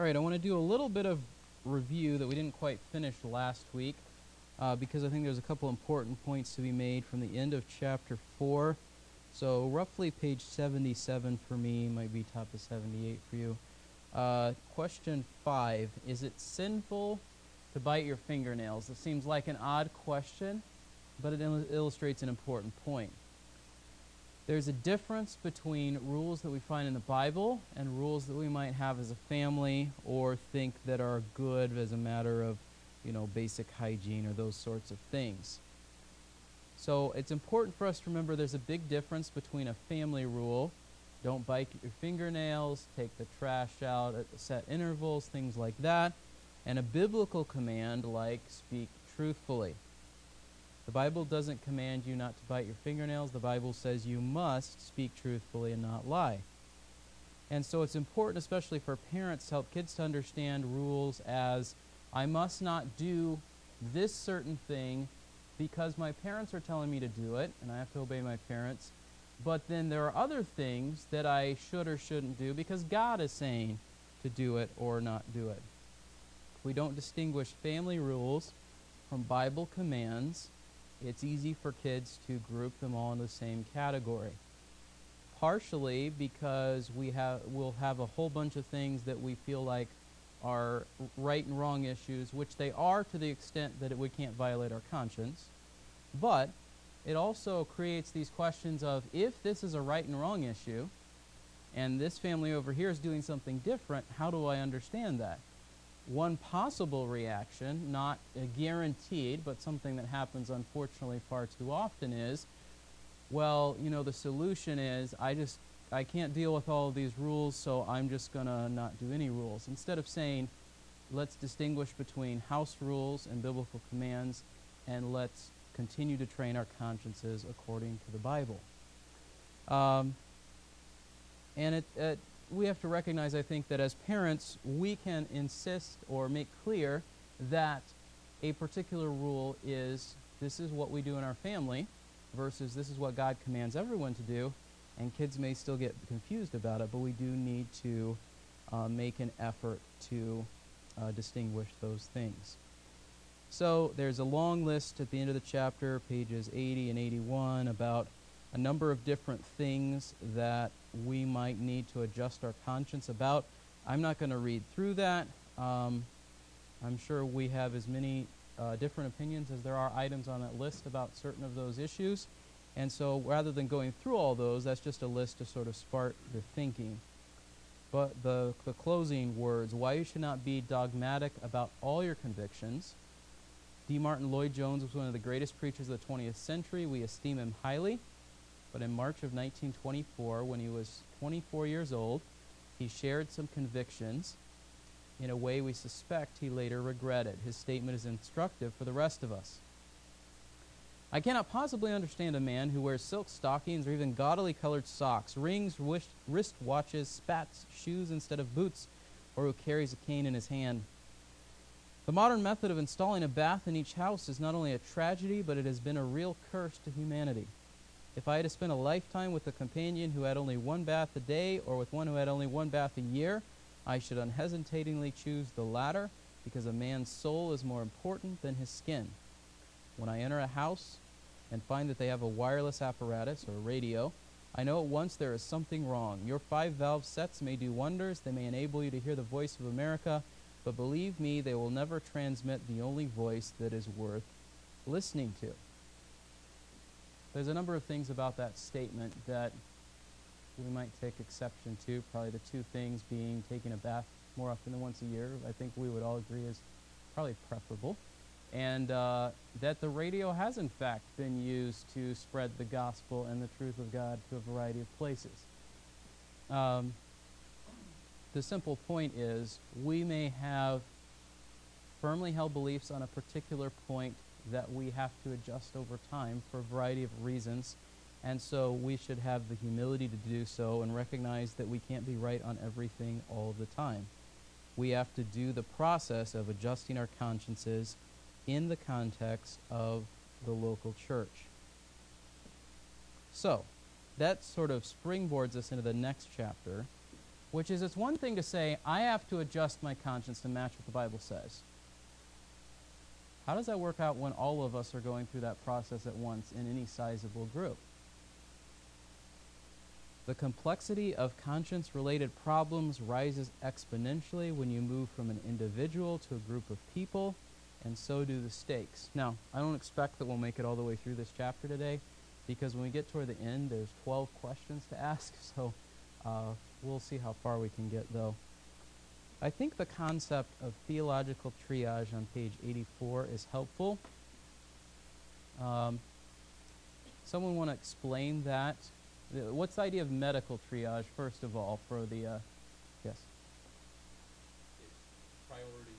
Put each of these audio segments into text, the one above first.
All right, I want to do a little bit of review that we didn't quite finish last week uh, because I think there's a couple important points to be made from the end of chapter 4. So, roughly page 77 for me, might be top of 78 for you. Uh, question 5 Is it sinful to bite your fingernails? It seems like an odd question, but it il- illustrates an important point. There's a difference between rules that we find in the Bible and rules that we might have as a family or think that are good as a matter of, you know, basic hygiene or those sorts of things. So it's important for us to remember there's a big difference between a family rule don't bite your fingernails, take the trash out at set intervals, things like that, and a biblical command like speak truthfully. The Bible doesn't command you not to bite your fingernails. The Bible says you must speak truthfully and not lie. And so it's important, especially for parents, to help kids to understand rules as I must not do this certain thing because my parents are telling me to do it, and I have to obey my parents. But then there are other things that I should or shouldn't do because God is saying to do it or not do it. We don't distinguish family rules from Bible commands, it's easy for kids to group them all in the same category. Partially because we have we'll have a whole bunch of things that we feel like are right and wrong issues, which they are to the extent that it, we can't violate our conscience. But it also creates these questions of if this is a right and wrong issue, and this family over here is doing something different, how do I understand that? One possible reaction, not guaranteed, but something that happens unfortunately far too often is, well, you know, the solution is I just I can't deal with all of these rules, so I'm just going to not do any rules. Instead of saying, let's distinguish between house rules and biblical commands, and let's continue to train our consciences according to the Bible. Um, and it, it, we have to recognize, I think, that as parents, we can insist or make clear that a particular rule is this is what we do in our family versus this is what God commands everyone to do. And kids may still get confused about it, but we do need to uh, make an effort to uh, distinguish those things. So there's a long list at the end of the chapter, pages 80 and 81, about a number of different things that we might need to adjust our conscience about. I'm not going to read through that. Um, I'm sure we have as many uh, different opinions as there are items on that list about certain of those issues. And so rather than going through all those, that's just a list to sort of spark the thinking. But the, the closing words why you should not be dogmatic about all your convictions. D. Martyn Lloyd Jones was one of the greatest preachers of the 20th century. We esteem him highly. But in March of 1924, when he was 24 years old, he shared some convictions in a way we suspect he later regretted. His statement is instructive for the rest of us. I cannot possibly understand a man who wears silk stockings or even gaudily colored socks, rings, wrist watches, spats, shoes instead of boots, or who carries a cane in his hand. The modern method of installing a bath in each house is not only a tragedy, but it has been a real curse to humanity. If I had to spend a lifetime with a companion who had only one bath a day or with one who had only one bath a year, I should unhesitatingly choose the latter because a man's soul is more important than his skin. When I enter a house and find that they have a wireless apparatus or a radio, I know at once there is something wrong. Your five valve sets may do wonders, they may enable you to hear the voice of America, but believe me, they will never transmit the only voice that is worth listening to. There's a number of things about that statement that we might take exception to. Probably the two things being taking a bath more often than once a year, I think we would all agree is probably preferable. And uh, that the radio has, in fact, been used to spread the gospel and the truth of God to a variety of places. Um, the simple point is we may have firmly held beliefs on a particular point that we have to adjust over time for a variety of reasons. And so we should have the humility to do so and recognize that we can't be right on everything all the time. We have to do the process of adjusting our consciences in the context of the local church. So, that sort of springboards us into the next chapter, which is it's one thing to say, I have to adjust my conscience to match what the Bible says. How does that work out when all of us are going through that process at once in any sizable group? The complexity of conscience related problems rises exponentially when you move from an individual to a group of people, and so do the stakes. Now, I don't expect that we'll make it all the way through this chapter today, because when we get toward the end, there's 12 questions to ask, so uh, we'll see how far we can get, though. I think the concept of theological triage on page 84 is helpful. Um, someone want to explain that? What's the idea of medical triage, first of all, for the, uh, yes? It's priority.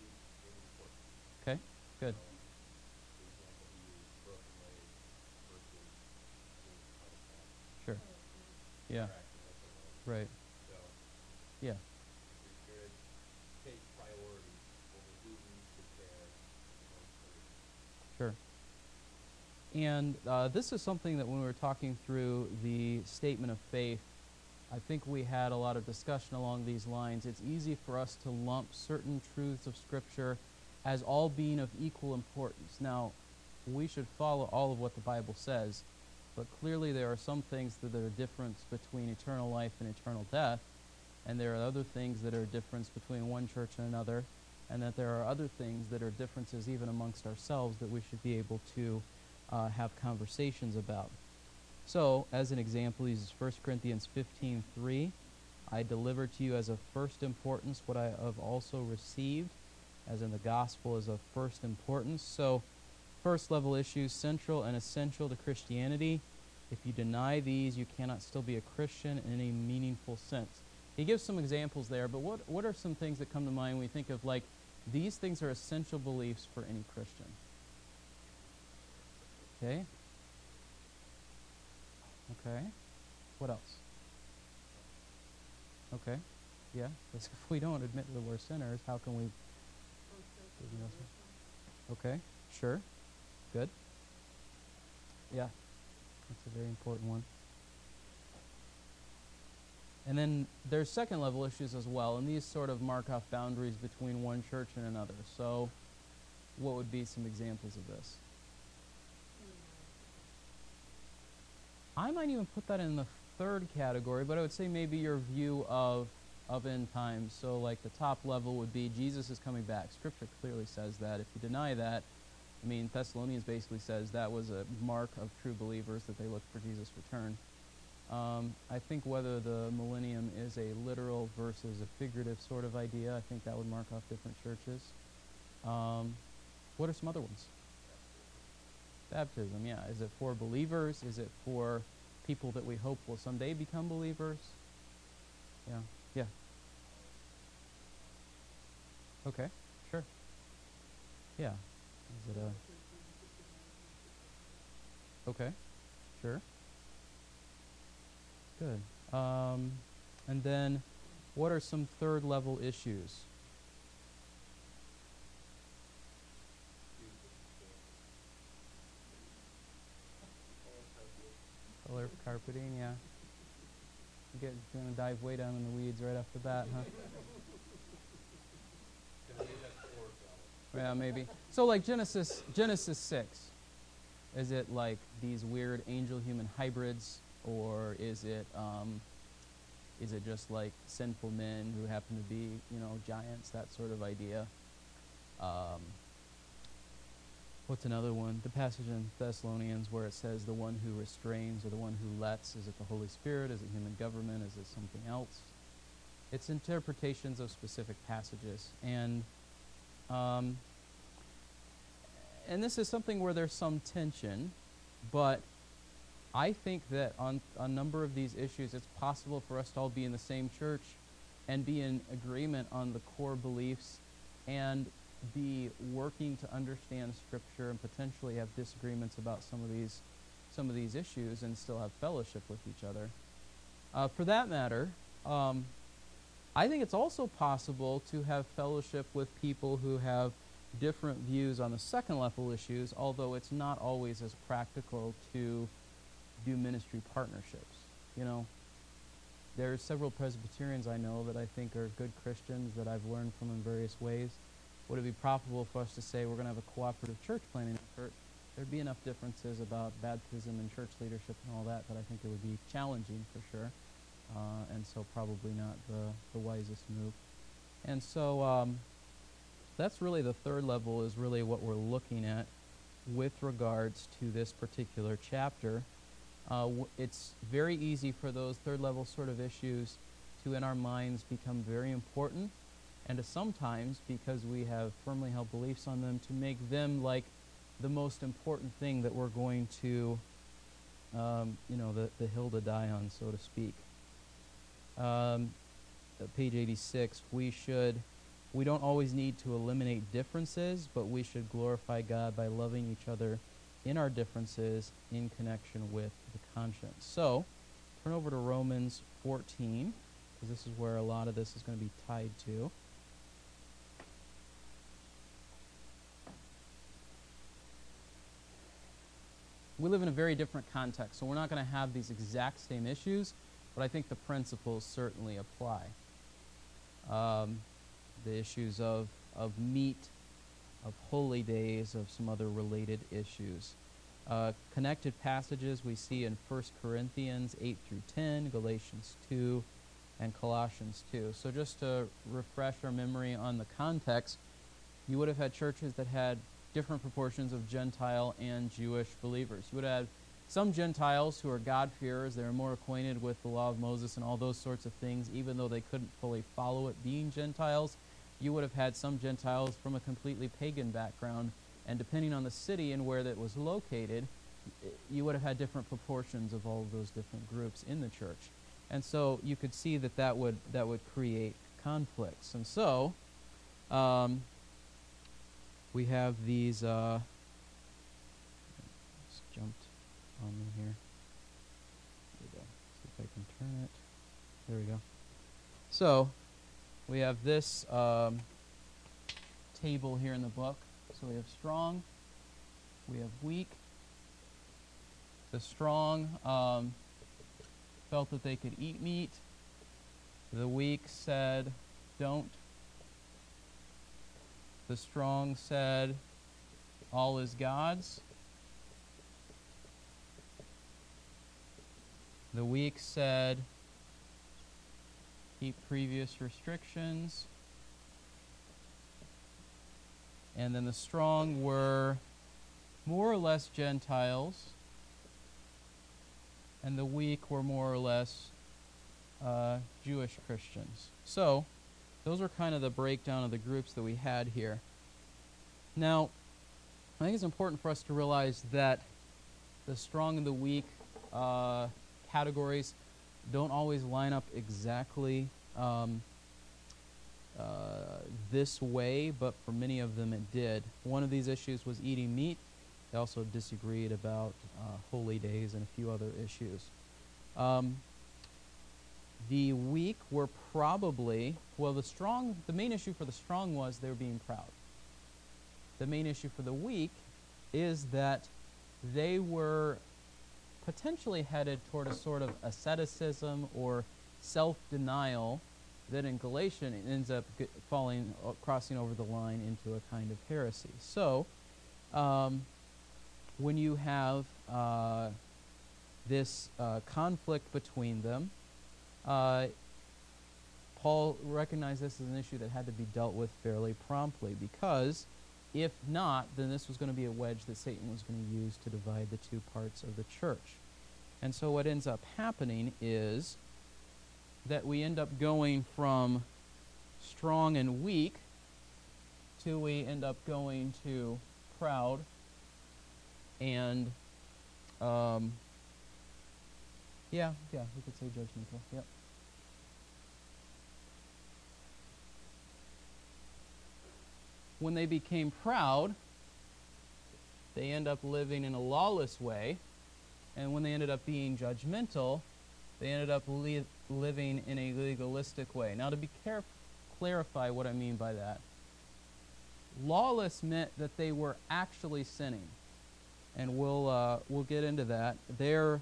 Okay, good. Sure. Yeah. Right. he used broken leg versus being heart attack. Sure. Yeah, Fracture, that's a leg. right. So Yeah, we should take priority over who needs the care the most urgent. sure. And uh, this is something that when we were talking through the statement of faith, I think we had a lot of discussion along these lines. It's easy for us to lump certain truths of Scripture as all being of equal importance. Now, we should follow all of what the Bible says, but clearly there are some things that are a difference between eternal life and eternal death, and there are other things that are a difference between one church and another, and that there are other things that are differences even amongst ourselves that we should be able to uh, have conversations about. So, as an example, he uses 1 Corinthians 15:3. I deliver to you as of first importance what I have also received, as in the gospel is of first importance. So, first level issues, central and essential to Christianity. If you deny these, you cannot still be a Christian in any meaningful sense. He gives some examples there, but what, what are some things that come to mind when we think of like these things are essential beliefs for any Christian? Okay. Okay. What else? Okay. Yeah. Because if we don't admit that we're sinners, how can we? Okay. Sure. Good. Yeah. That's a very important one. And then there's second level issues as well, and these sort of mark off boundaries between one church and another. So, what would be some examples of this? I might even put that in the third category, but I would say maybe your view of of end times. So like the top level would be Jesus is coming back. Scripture clearly says that. If you deny that, I mean Thessalonians basically says that was a mark of true believers that they looked for Jesus' return. Um, I think whether the millennium is a literal versus a figurative sort of idea, I think that would mark off different churches. Um, what are some other ones? Baptism, yeah. Is it for believers? Is it for people that we hope will someday become believers? Yeah. Yeah. Okay. Sure. Yeah. Is it a Okay. Sure. Good. Um, and then what are some third level issues? Color carpeting, yeah. You get gonna dive way down in the weeds right off the bat, huh? Yeah, maybe. So like Genesis Genesis six, is it like these weird angel human hybrids, or is it um, is it just like sinful men who happen to be you know giants, that sort of idea? Um, what's another one? The passage in Thessalonians where it says the one who restrains or the one who lets. Is it the Holy Spirit? Is it human government? Is it something else? It's interpretations of specific passages and. Um, and this is something where there's some tension, but I think that on a number of these issues, it's possible for us to all be in the same church and be in agreement on the core beliefs and be working to understand Scripture and potentially have disagreements about some of these some of these issues and still have fellowship with each other. Uh, for that matter, um, I think it's also possible to have fellowship with people who have different views on the second level issues, although it's not always as practical to do ministry partnerships. You know, there are several Presbyterians I know that I think are good Christians that I've learned from in various ways. Would it be profitable for us to say we're going to have a cooperative church planting effort? There'd be enough differences about baptism and church leadership and all that that I think it would be challenging for sure, uh, and so probably not the, the wisest move. And so um, that's really the third level is really what we're looking at with regards to this particular chapter. Uh, it's very easy for those third level sort of issues to, in our minds, become very important, and to sometimes, because we have firmly held beliefs on them, to make them like the most important thing that we're going to, um, you know, the, the hill to die on, so to speak. Um, page 86, we should, we don't always need to eliminate differences, but we should glorify God by loving each other in our differences in connection with the conscience. So, turn over to Romans 14, because this is where a lot of this is going to be tied to. We live in a very different context, so we're not going to have these exact same issues, but I think the principles certainly apply. Um, the issues of, of meat, of holy days, of some other related issues. Uh, connected passages we see in 1 Corinthians 8 through 10, Galatians 2, and Colossians 2. So, just to refresh our memory on the context, you would have had churches that had different proportions of Gentile and Jewish believers. You would have some Gentiles who are God-fearers, they are more acquainted with the law of Moses and all those sorts of things, even though they couldn't fully follow it being Gentiles. You would have had some Gentiles from a completely pagan background, and depending on the city and where that was located, you would have had different proportions of all of those different groups in the church. And so you could see that that would, that would create conflicts. And so, um, we have these, uh, jumped on me here. There we go. See if I can turn it. There we go. So, we have this um, table here in the book. So we have strong, we have weak. The strong um, felt that they could eat meat. The weak said, don't. The strong said, all is God's. The weak said, keep previous restrictions. And then the strong were more or less Gentiles, and the weak were more or less uh, Jewish Christians. So, those are kind of the breakdown of the groups that we had here. Now, I think it's important for us to realize that the strong and the weak uh, categories don't always line up exactly um, uh, this way, but for many of them it did. One of these issues was eating meat. They also disagreed about uh, holy days and a few other issues. Um, the weak were probably, well, the strong, the main issue for the strong was they were being proud. The main issue for the weak is that they were potentially headed toward a sort of asceticism or self denial that in Galatian ends up falling, uh, crossing over the line into a kind of heresy. So, um, when you have uh, this uh, conflict between them, uh, Paul recognized this as an issue that had to be dealt with fairly promptly because if not, then this was going to be a wedge that Satan was going to use to divide the two parts of the church. And so what ends up happening is that we end up going from strong and weak to we end up going to proud and um, yeah, yeah, we could say judgmental. Yep. When they became proud, they end up living in a lawless way. And when they ended up being judgmental, they ended up li- living in a legalistic way. Now, to be caref- clarify what I mean by that, lawless meant that they were actually sinning, and we'll uh, we'll get into that. Their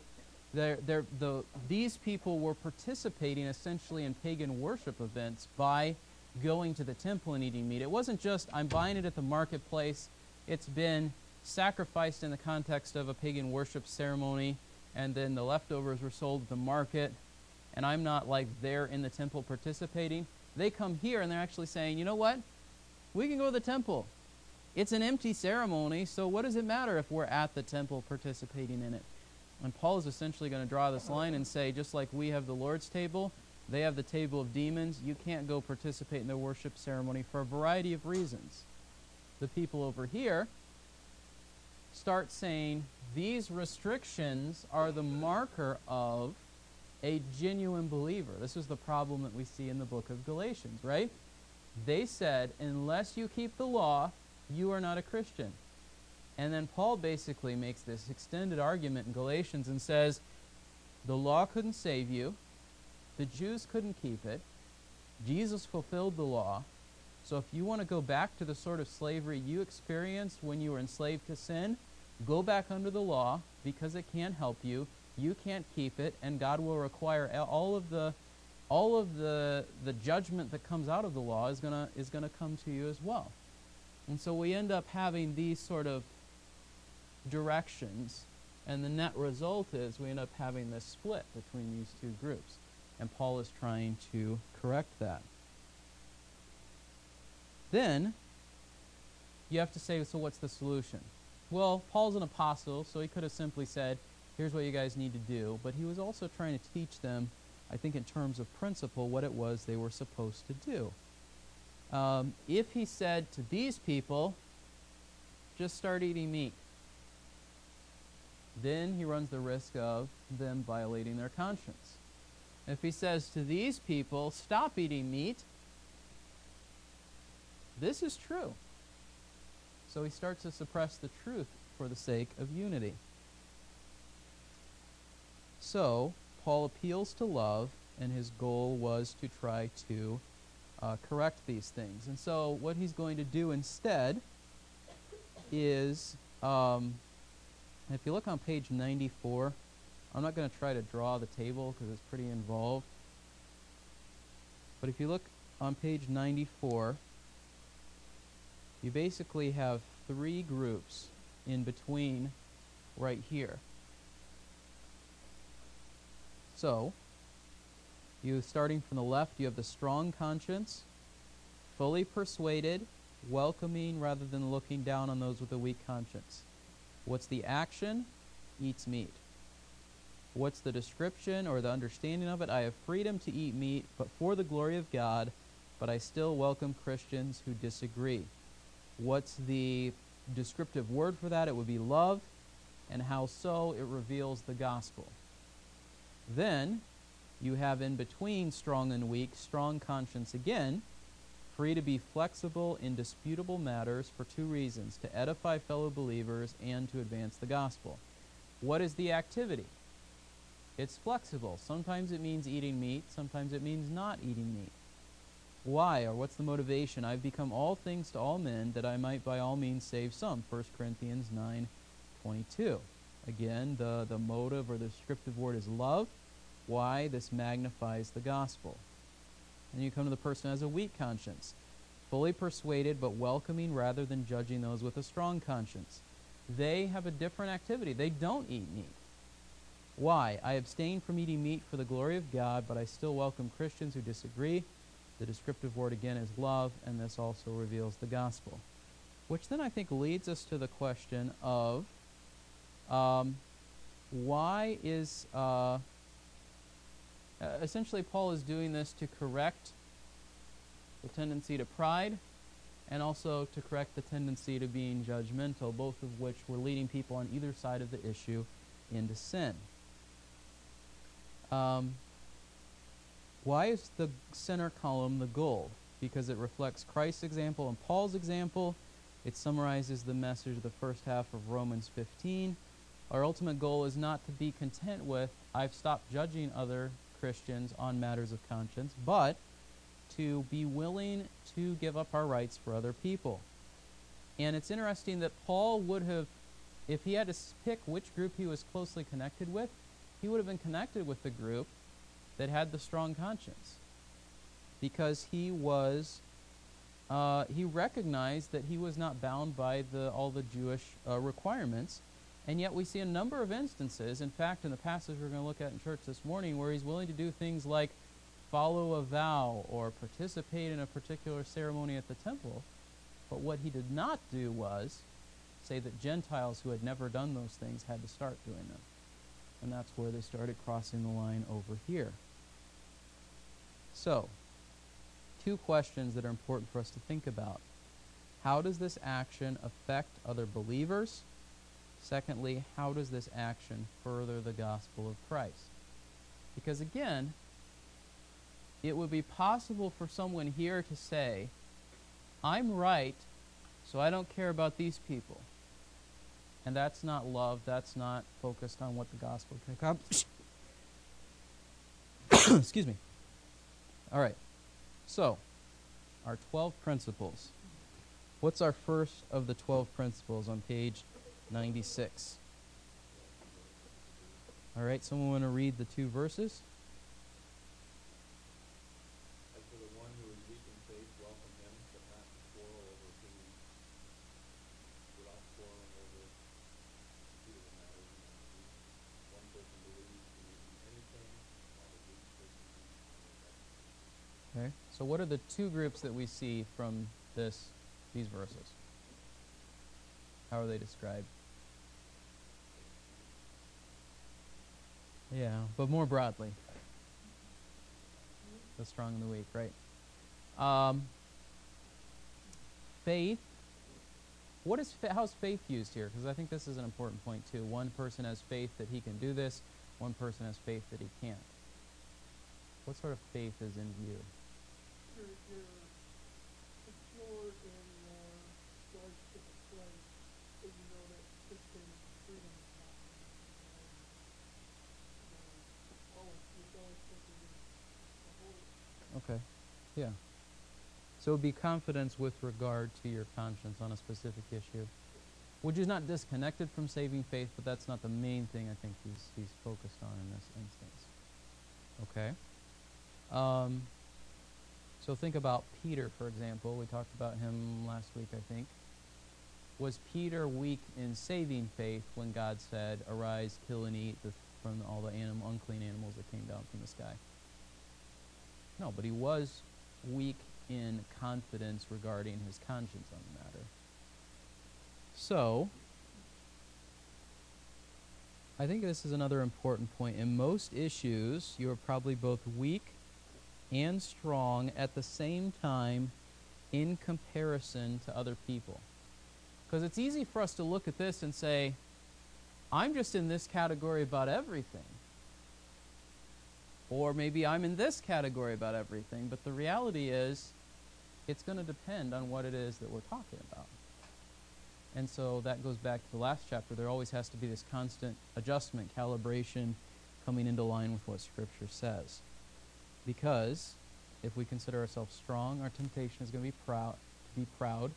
They're, they're, the, these people were participating essentially in pagan worship events by going to the temple and eating meat. It wasn't just, I'm buying it at the marketplace. It's been sacrificed in the context of a pagan worship ceremony, and then the leftovers were sold at the market, and I'm not like there in the temple participating. They come here and they're actually saying, you know what? We can go to the temple. It's an empty ceremony, so what does it matter if we're at the temple participating in it? And Paul is essentially going to draw this line and say, just like we have the Lord's table, they have the table of demons. You can't go participate in their worship ceremony for a variety of reasons. The people over here start saying these restrictions are the marker of a genuine believer. This is the problem that we see in the book of Galatians, right? They said, unless you keep the law, you are not a Christian. And then Paul basically makes this extended argument in Galatians and says, the law couldn't save you, the Jews couldn't keep it, Jesus fulfilled the law. So if you want to go back to the sort of slavery you experienced when you were enslaved to sin, go back under the law because it can't help you. You can't keep it, and God will require all of the all of the the judgment that comes out of the law is gonna is gonna come to you as well. And so we end up having these sort of directions, and the net result is we end up having this split between these two groups. And Paul is trying to correct that. Then you have to say, so what's the solution? Well, Paul's an apostle, so he could have simply said, here's what you guys need to do. But he was also trying to teach them, I think, in terms of principle, what it was they were supposed to do. Um, if he said to these people, just start eating meat, then he runs the risk of them violating their conscience. If he says to these people, stop eating meat, this is true. So he starts to suppress the truth for the sake of unity. So, Paul appeals to love, and his goal was to try to uh, correct these things. And so, what he's going to do instead is, um, if you look on page 94, I'm not going to try to draw the table because it's pretty involved. But if you look on page 94, you basically have three groups in between right here. So, you starting from the left, you have the strong conscience, fully persuaded, welcoming rather than looking down on those with a weak conscience. What's the action? Eats meat. What's the description or the understanding of it? I have freedom to eat meat, but for the glory of God, but I still welcome Christians who disagree. What's the descriptive word for that? It would be love. And how so? It reveals the gospel. Then you have in between strong and weak, strong conscience again, free to be flexible in disputable matters for two reasons to edify fellow believers and to advance the gospel. What is the activity? It's flexible. Sometimes it means eating meat, sometimes it means not eating meat. Why or what's the motivation? I've become all things to all men that I might by all means save some. 1 Corinthians 9 22. Again, the, the motive or the descriptive word is love. Why? This magnifies the gospel. And you come to the person as a weak conscience, fully persuaded but welcoming rather than judging those with a strong conscience. They have a different activity. They don't eat meat. Why? I abstain from eating meat for the glory of God, but I still welcome Christians who disagree. The descriptive word again is love, and this also reveals the gospel. Which then I think leads us to the question of um, why is. Uh, essentially, Paul is doing this to correct the tendency to pride and also to correct the tendency to being judgmental, both of which were leading people on either side of the issue into sin. Um, why is the center column the gold? Because it reflects Christ's example and Paul's example. It summarizes the message of the first half of Romans 15. Our ultimate goal is not to be content with, I've stopped judging other Christians on matters of conscience, but to be willing to give up our rights for other people. And it's interesting that Paul would have, if he had to pick which group he was closely connected with, he would have been connected with the group that had the strong conscience because he was uh, he recognized that he was not bound by the, all the Jewish uh, requirements. And yet we see a number of instances, in fact, in the passage we're going to look at in church this morning, where he's willing to do things like follow a vow or participate in a particular ceremony at the temple. But what he did not do was say that Gentiles who had never done those things had to start doing them. And that's where they started crossing the line over here. So, two questions that are important for us to think about. How does this action affect other believers? Secondly, how does this action further the gospel of Christ? Because again, it would be possible for someone here to say, I'm right, so I don't care about these people. And that's not love. That's not focused on what the gospel can accomplish. Excuse me. All right. So, our 12 principles. What's our first of the 12 principles on page 96? All right, someone want to read the two verses? As for the one who is weak in faith, welcome him, but not to quarrel over who, without quarreling over who the matter. One person believes he may do anything, while the weak person believes nothing. Okay. So what are the two groups that we see from this these verses? How are they described? Yeah, but more broadly. The strong and the weak, right? Um, faith. What is fa- how's faith used here? Because I think this is an important point too. One person has faith that he can do this. One person has faith that he can't. What sort of faith is in view? you're, you're secure in your relationship with Christ, that you know that Christian freedom is not you know, always, you're always thinking the Holy. Okay. Yeah. So be confidence with regard to your conscience on a specific issue, which is not disconnected from saving faith, but that's not the main thing I think he's, he's focused on in this instance. Okay? Um, so think about Peter, for example. We talked about him last week, I think. Was Peter weak in saving faith when God said, Arise, kill and eat the, from all the unclean animals that came down from the sky? No, but he was weak in confidence regarding his conscience on the matter. So, I think this is another important point. In most issues, you are probably both weak and strong at the same time in comparison to other people. Because it's easy for us to look at this and say, I'm just in this category about everything. Or maybe I'm in this category about everything. But the reality is, it's going to depend on what it is that we're talking about. And so that goes back to the last chapter. There always has to be this constant adjustment, calibration, coming into line with what Scripture says. Because if we consider ourselves strong, our temptation is going to be proud. To be proud.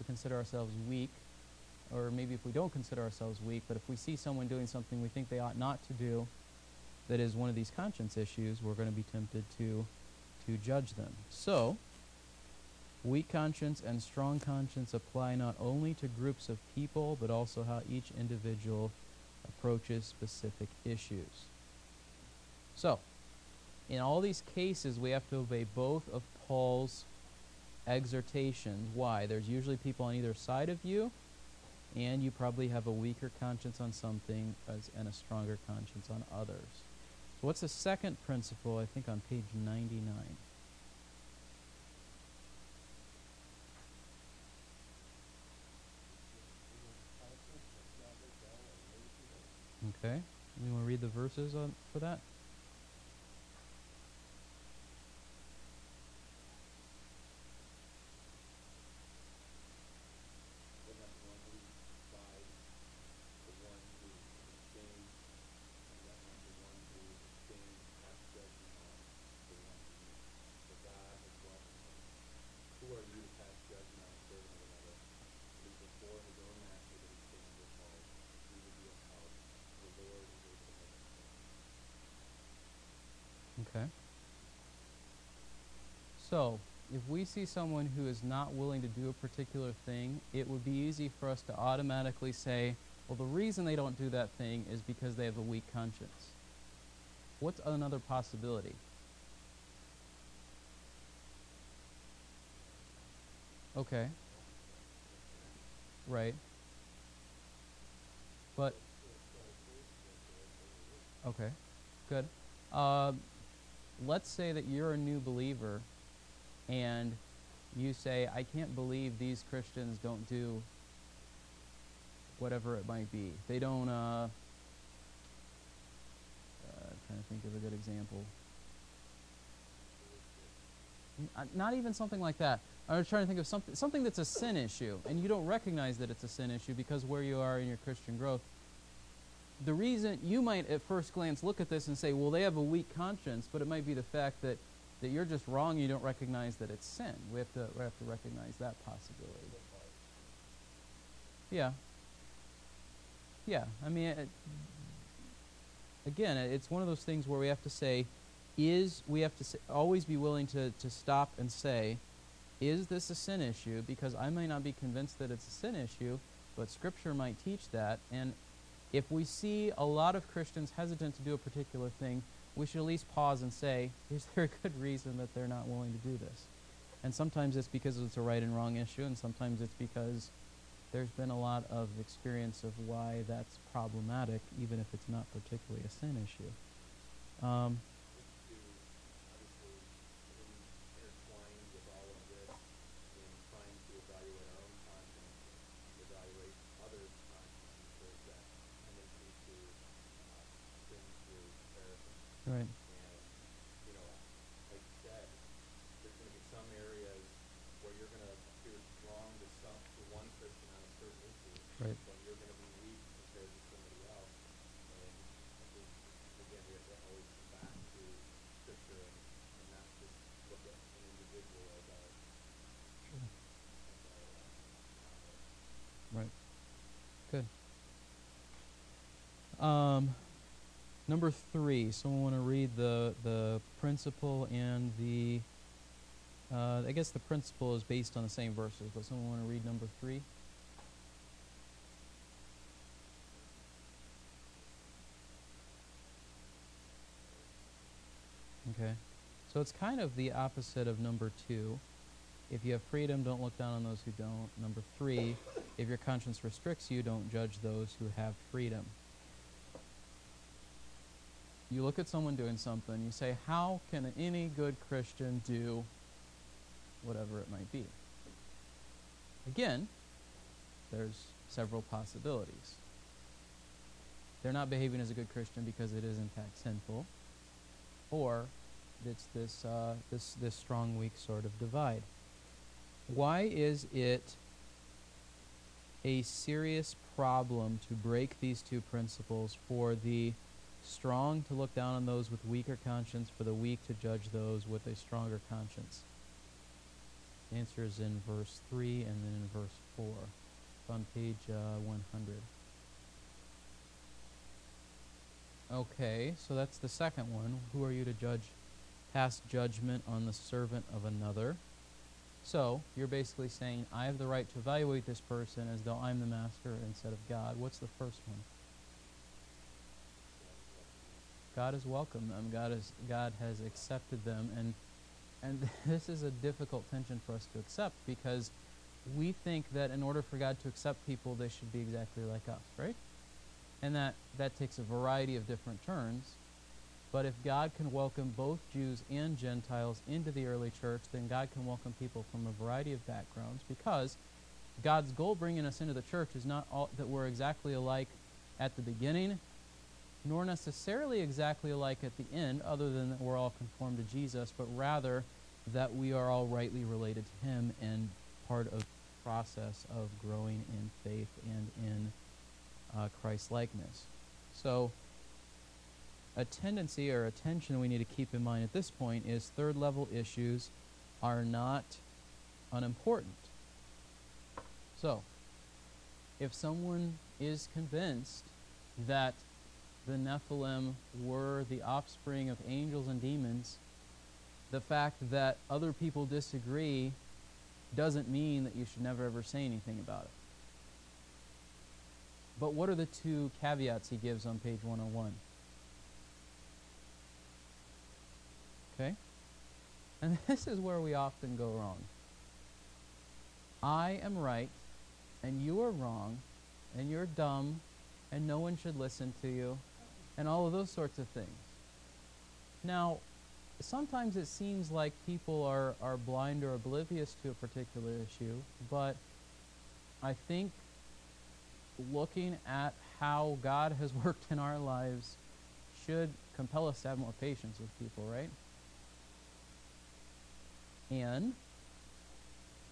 We consider ourselves weak, or maybe if we don't consider ourselves weak, but if we see someone doing something we think they ought not to do, that is one of these conscience issues, we're going to be tempted to to judge them. So, weak conscience and strong conscience apply not only to groups of people, but also how each individual approaches specific issues. So, in all these cases, we have to obey both of Paul's exhortations. Why? There's usually people on either side of you, and you probably have a weaker conscience on something as, and a stronger conscience on others. What's the second principle? I think on page 99. Okay. You want to read the verses on, for that? Then let one who lies, the one who abstains, and let not the one who abstains pass judgment on the one who eats. For God has welcomed him. Who are you to pass judgment on a servant of another? It is before his own master that he stands or falls. He will be upheld. The Lord is able to make him stand. Okay. So, if we see someone who is not willing to do a particular thing, it would be easy for us to automatically say, well, the reason they don't do that thing is because they have a weak conscience. What's another possibility? Okay. Right. But okay, good. Uh, let's say that you're a new believer, and you say, "I can't believe these Christians don't do whatever it might be. They don't." Uh, uh, trying to think of a good example. Uh, Not even something like that. I was trying to think of something something that's a sin issue, and you don't recognize that it's a sin issue because where you are in your Christian growth. The reason you might at first glance look at this and say, "Well, they have a weak conscience," but it might be the fact that that you're just wrong. You don't recognize that it's sin. We have to we have to recognize that possibility. Yeah. Yeah. I mean, it, again, it's one of those things where we have to say, is we have to say, always be willing to, to stop and say, is this a sin issue? Because I may not be convinced that it's a sin issue, but Scripture might teach that. And if we see a lot of Christians hesitant to do a particular thing, we should at least pause and say, is there a good reason that they're not willing to do this? And sometimes it's because it's a right and wrong issue, and sometimes it's because there's been a lot of experience of why that's problematic, even if it's not particularly a sin issue. Um, to obviously in- intertwined with all of this in trying to evaluate our own conscience, and evaluate others' conscience, there's that tendency to uh, sin through comparison. right. And, you know, like you said, there's gonna be some areas where you're gonna appear strong to some, to one Christian on a certain issue. Right. But you're gonna be weak compared to somebody else. And I think, again, we have to always come back to scripture and, and not just look at an individual as our, as our, uh, Right. Good. Um, number three. Someone want to read the the principle and the. Uh, I guess the principle is based on the same verses, but someone want to read number three. Okay. So it's kind of the opposite of number two. If you have freedom, don't look down on those who don't. Number three, if your conscience restricts you, don't judge those who have freedom. You look at someone doing something, you say, How can any good Christian do whatever it might be? Again, there's several possibilities. They're not behaving as a good Christian because it is in fact sinful, or it's this uh, this this strong weak sort of divide. Why is it a serious problem to break these two principles for the strong to look down on those with weaker conscience, for the weak to judge those with a stronger conscience? The answer is in verse 3 and then in verse 4. It's on page uh, 100. Okay, so that's the second one. Who are you to judge, pass judgment on the servant of another? So, you're basically saying, I have the right to evaluate this person as though I'm the master instead of God. What's the first one? God has welcomed them. God has God has accepted them, and and this is a difficult tension for us to accept because we think that in order for God to accept people, they should be exactly like us, right? And that that takes a variety of different turns. But if God can welcome both Jews and Gentiles into the early church, then God can welcome people from a variety of backgrounds because God's goal bringing us into the church is not all, that we're exactly alike at the beginning, nor necessarily exactly alike at the end, other than that we're all conformed to Jesus, but rather that we are all rightly related to Him and part of the process of growing in faith and in uh, Christ likeness. So, a tendency or a tension we need to keep in mind at this point is third level issues are not unimportant. So, if someone is convinced that the Nephilim were the offspring of angels and demons, the fact that other people disagree doesn't mean that you should never ever say anything about it. But what are the two caveats he gives on page 101? Okay? And this is where we often go wrong. I am right, and you are wrong, and you're dumb, and no one should listen to you, and all of those sorts of things. Now, sometimes it seems like people are, are blind or oblivious to a particular issue, but I think looking at how God has worked in our lives should compel us to have more patience with people, right? And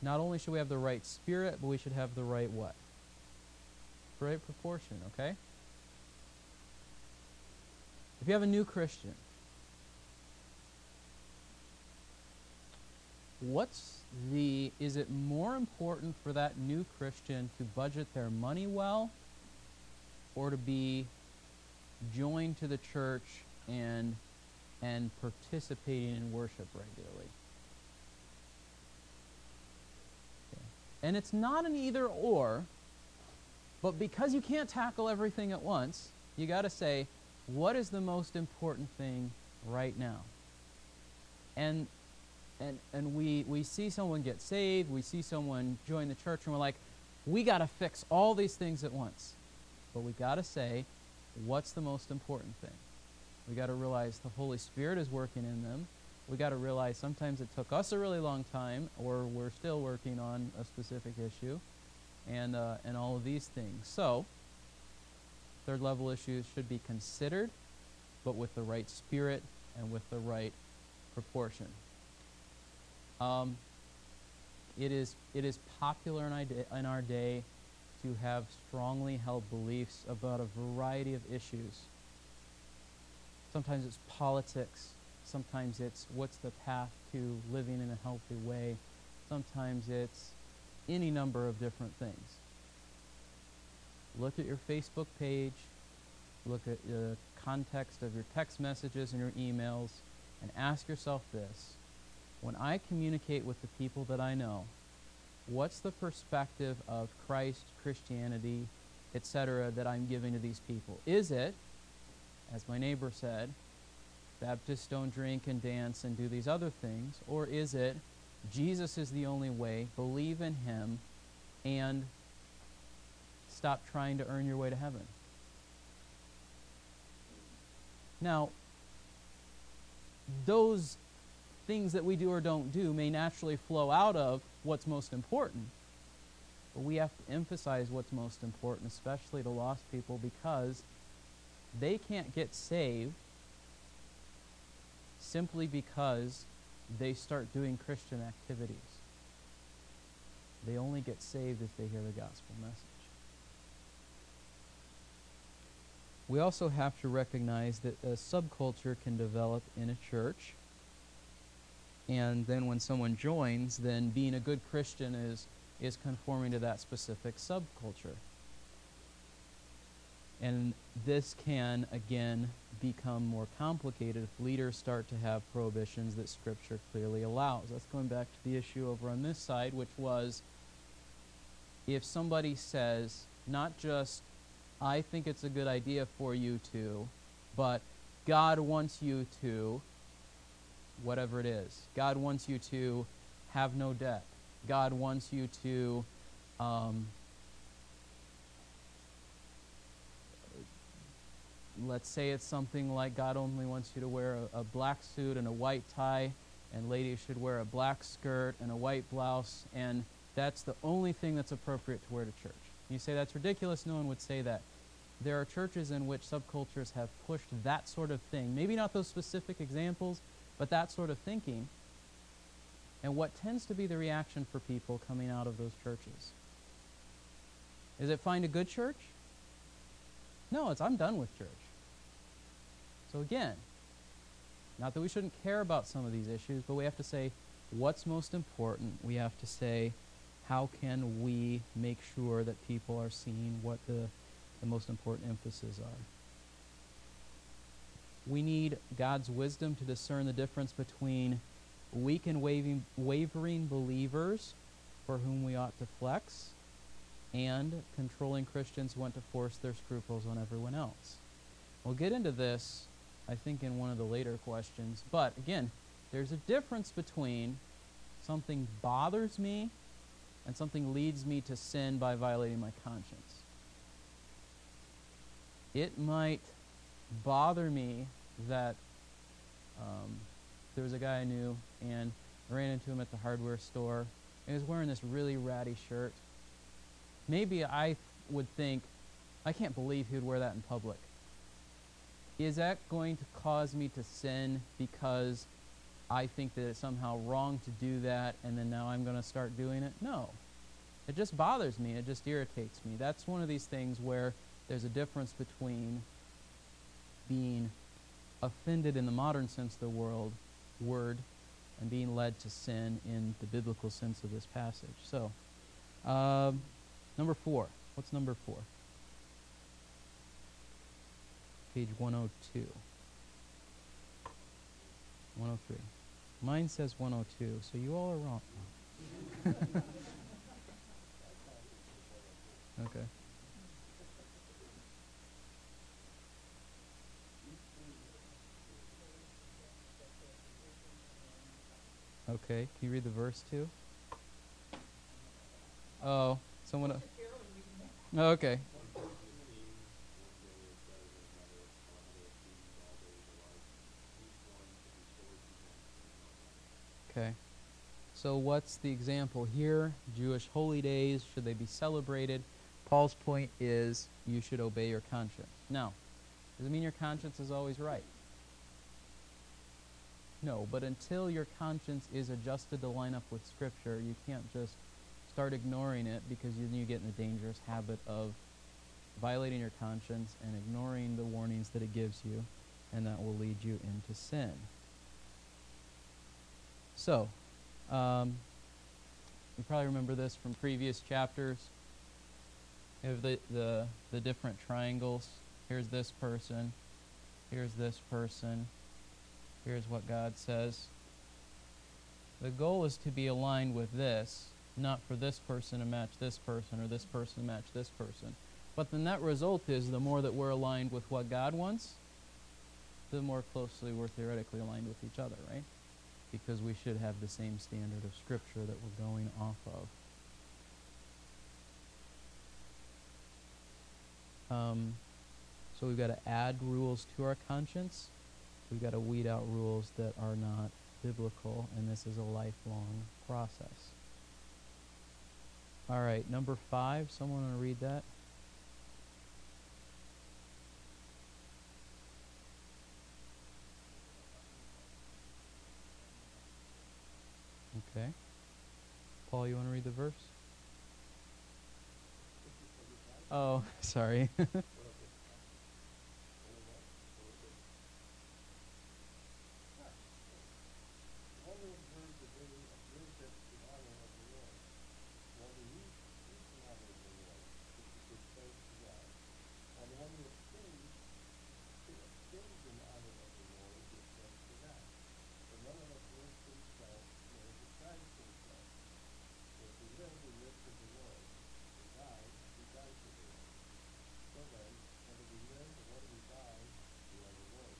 not only should we have the right spirit, but we should have the right what? Right proportion, okay? If you have a new Christian, what's the is it more important for that new Christian to budget their money well or to be joined to the church and and participating in worship regularly? Okay. And it's not an either or, but because you can't tackle everything at once, you got to say, what is the most important thing right now? And and and we we see someone get saved, we see someone join the church and we're like, we got to fix all these things at once. But we got to say, what's the most important thing? We got to realize the Holy Spirit is working in them. We got to realize sometimes it took us a really long time, or we're still working on a specific issue, and uh, and all of these things. So, third level issues should be considered, but with the right spirit and with the right proportion. Um, it is it is popular in in our day to have strongly held beliefs about a variety of issues. Sometimes it's politics. Sometimes it's what's the path to living in a healthy way. Sometimes it's any number of different things. Look at your Facebook page. Look at the context of your text messages and your emails and ask yourself this when I communicate with the people that I know, what's the perspective of Christ, Christianity, etc., that I'm giving to these people? Is it, as my neighbor said, Baptists don't drink and dance and do these other things? Or is it, Jesus is the only way, believe in him, and stop trying to earn your way to heaven? Now, those things that we do or don't do may naturally flow out of what's most important. But we have to emphasize what's most important, especially to lost people, because they can't get saved simply because they start doing Christian activities. They only get saved if they hear the gospel message. We also have to recognize that a subculture can develop in a church and then when someone joins, then being a good Christian is is conforming to that specific subculture. And this can again become more complicated if leaders start to have prohibitions that scripture clearly allows. That's going back to the issue over on this side, which was if somebody says not just I think it's a good idea for you to, but God wants you to, whatever it is. God wants you to have no debt. God wants you to um, let's say it's something like God only wants you to wear a, a, black suit and a white tie, and ladies should wear a black skirt and a white blouse, and that's the only thing that's appropriate to wear to church. You say that's ridiculous, no one would say that. There are churches in which subcultures have pushed that sort of thing. Maybe not those specific examples, but that sort of thinking, and what tends to be the reaction for people coming out of those churches? Is it find a good church? No, it's I'm done with church. So again, not that we shouldn't care about some of these issues, but we have to say what's most important. We have to say how can we make sure that people are seeing what the, the most important emphases are. we need God's wisdom to discern the difference between weak and waving, wavering believers for whom we ought to flex and controlling Christians who want to force their scruples on everyone else. We'll get into this, I think, in one of the later questions. But again, there's a difference between something bothers me and something leads me to sin by violating my conscience. It might bother me that um, there was a guy I knew and I ran into him at the hardware store. And he was wearing this really ratty shirt. Maybe I would think, I can't believe he would wear that in public. Is that going to cause me to sin because I think that it's somehow wrong to do that and then now I'm going to start doing it? No. It just bothers me. It just irritates me. That's one of these things where there's a difference between being offended in the modern sense of the world word and being led to sin in the biblical sense of this passage. So, um, number four. What's number four? Page 102. 103. Mine says 102, so you all are wrong. okay. Okay, can you read the verse too? Oh, someone. Oh, okay. Okay. So what's the example here? Jewish holy days, should they be celebrated? Paul's point is you should obey your conscience. Now, does it mean your conscience is always right? No, but until your conscience is adjusted to line up with Scripture, you can't just start ignoring it because then you get in the dangerous habit of violating your conscience and ignoring the warnings that it gives you, and that will lead you into sin. So, um, you probably remember this from previous chapters. You have the, the, the different triangles. Here's this person. Here's this person. Here's what God says. The goal is to be aligned with this, not for this person to match this person or this person to match this person. But the net result is the more that we're aligned with what God wants, the more closely we're theoretically aligned with each other, right? Because we should have the same standard of Scripture that we're going off of. Um, so we've got to add rules to our conscience. We've got to weed out rules that are not biblical, and this is a lifelong process. All right, number five. Someone want to read that? Okay. Paul, you want to read the verse? Oh, sorry. All who observe the day observe it to honor of the Lord. While the youth eat in honor of the Lord, which is his thanks to God. And the one who abstains, who abstains in honor of the Lord, gives thanks to God. For none of us lives to himself, nor decides to himself. For if we live, we live to the Lord. If we die, we die to the Lord. So then, whether we live or whether we die, we are the Lord.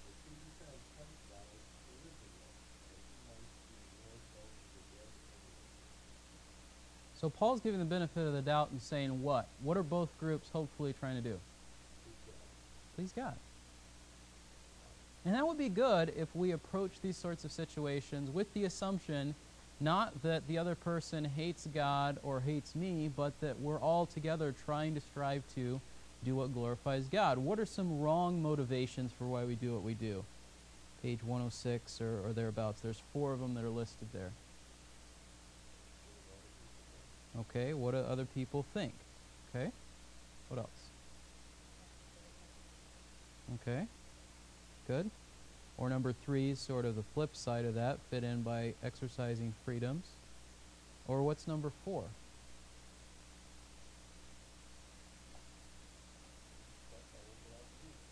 For he who says, Christ died, to live the Lord, and he might be Lord both of the dead and the living. So Paul's giving the benefit of the doubt and saying what? What are both groups hopefully trying to do? Please God. And that would be good if we approach these sorts of situations with the assumption not that the other person hates God or hates me, but that we're all together trying to strive to do what glorifies God. What are some wrong motivations for why we do what we do? Page 106 or, or thereabouts. There's four of them that are listed there. Okay, what do other people think? Okay, what else? Okay, good. Or number three, sort of the flip side of that, fit in by exercising freedoms. Or what's number four?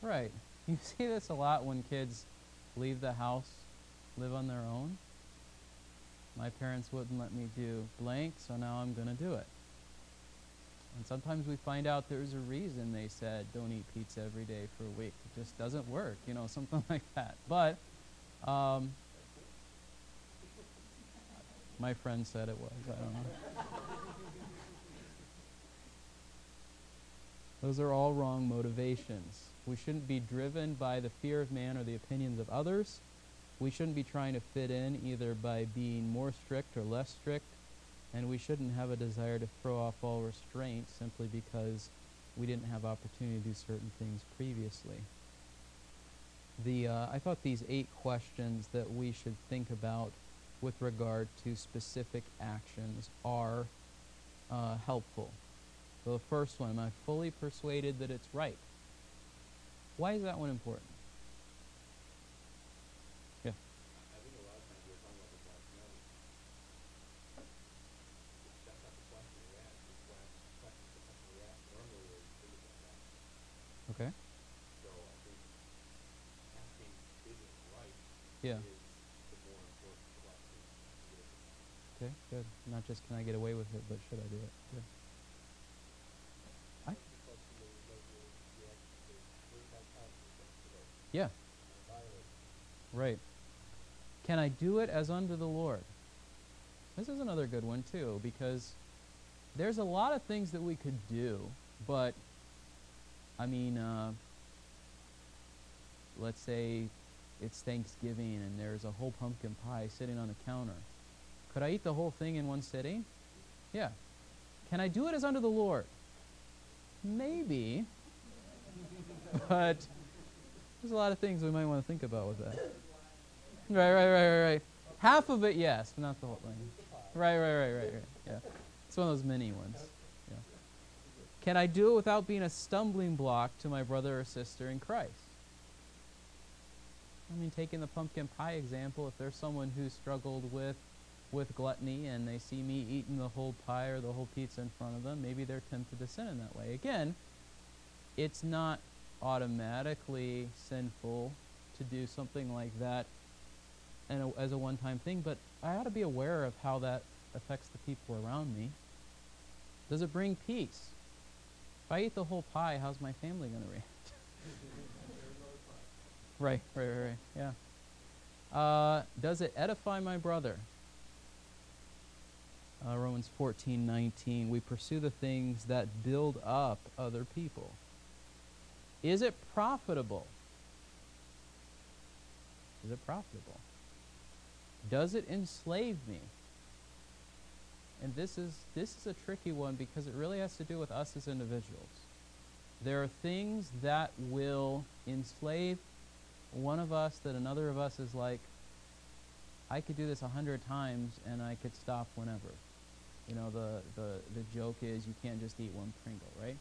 Right. You see this a lot when kids leave the house, live on their own. My parents wouldn't let me do blank, so now I'm going to do it. And sometimes we find out there's a reason they said don't eat pizza every day for a week. It just doesn't work, you know, something like that. But um, my friend said it was. I don't know. Those are all wrong motivations. We shouldn't be driven by the fear of man or the opinions of others. We shouldn't be trying to fit in either by being more strict or less strict. And we shouldn't have a desire to throw off all restraint simply because we didn't have opportunity to do certain things previously. The, uh, I thought these eight questions that we should think about with regard to specific actions are uh, helpful. So the first one, am I fully persuaded that it's right? Why is that one important? Yeah. I think a lot of times we're talking about this last night. That's not the question we ask. The question, question, the question we ask normally is, is it that? Okay. So I think asking, is it right? Yeah. Is the more important question. to get it. Okay. Good. Not just can I get away with it, but should I do it? Good. I. The question that we go through, we ask, is, where's my conscience today? Yeah. Am I violating? Right. Can I do it as unto the Lord? This is another good one too, because there's a lot of things that we could do, but I mean, uh, let's say it's Thanksgiving and there's a whole pumpkin pie sitting on the counter. Could I eat the whole thing in one sitting? Yeah. Can I do it as unto the Lord? Maybe. but there's a lot of things we might want to think about with that. Right, right, right, right, right. Half of it, yes, but not the whole thing. Right, right, right, right, right. Yeah. It's one of those mini ones. Yeah. Can I do it without being a stumbling block to my brother or sister in Christ? I mean, taking the pumpkin pie example, if there's someone who struggled with with gluttony and they see me eating the whole pie or the whole pizza in front of them, maybe they're tempted to sin in that way. Again, it's not automatically sinful to do something like that and as a one-time thing, but I ought to be aware of how that affects the people around me. Does it bring peace? If I eat the whole pie, how's my family going to react? right, right, right, right. Yeah. Uh, does it edify my brother? Uh, Romans 14, 19. We pursue the things that build up other people. Is it profitable? Is it profitable? Does it enslave me? And this is this is a tricky one because it really has to do with us as individuals. There are things that will enslave one of us that another of us is like, I could do this a hundred times and I could stop whenever. You know, the, the, the joke is you can't just eat one Pringle, right?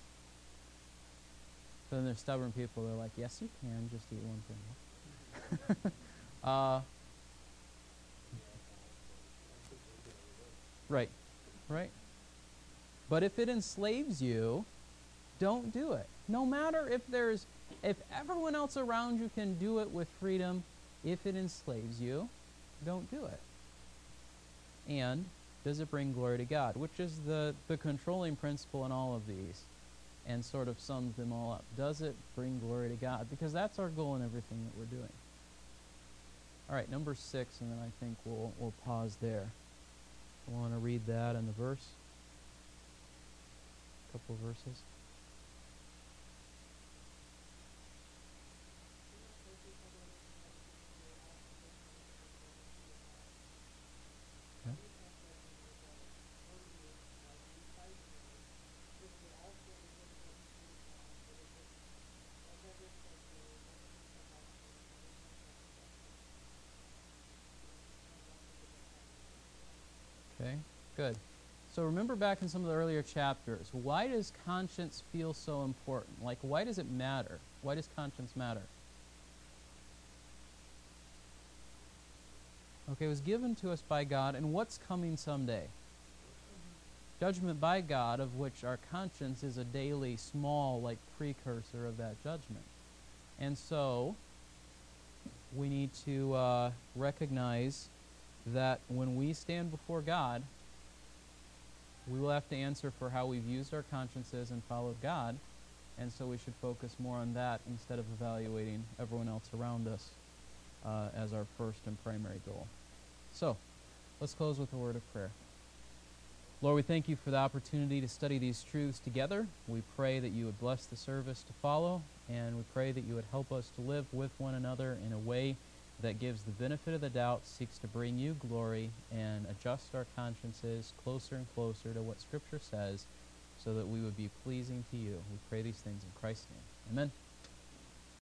But then there's stubborn people that are like, yes, you can just eat one Pringle. uh, right, right. But if it enslaves you, don't do it. No matter if there's, if everyone else around you can do it with freedom, if it enslaves you, don't do it. And does it bring glory to God? Which is the, the controlling principle in all of these and sort of sums them all up. Does it bring glory to God? Because that's our goal in everything that we're doing. All right, number six, and then I think we'll, we'll pause there. I want to read that in the verse. A couple of verses. Okay, good. So remember back in some of the earlier chapters, why does conscience feel so important? Like, why does it matter? Why does conscience matter? Okay, it was given to us by God, and what's coming someday? Judgment by God, of which our conscience is a daily, small, like precursor of that judgment. And so, we need to uh, recognize that when we stand before God, we will have to answer for how we've used our consciences and followed God. And so we should focus more on that instead of evaluating everyone else around us uh, as our first and primary goal. So, let's close with a word of prayer. Lord, we thank you for the opportunity to study these truths together. We pray that you would bless the service to follow, and we pray that you would help us to live with one another in a way that gives the benefit of the doubt, seeks to bring you glory, and adjust our consciences closer and closer to what Scripture says so that we would be pleasing to you. We pray these things in Christ's name. Amen.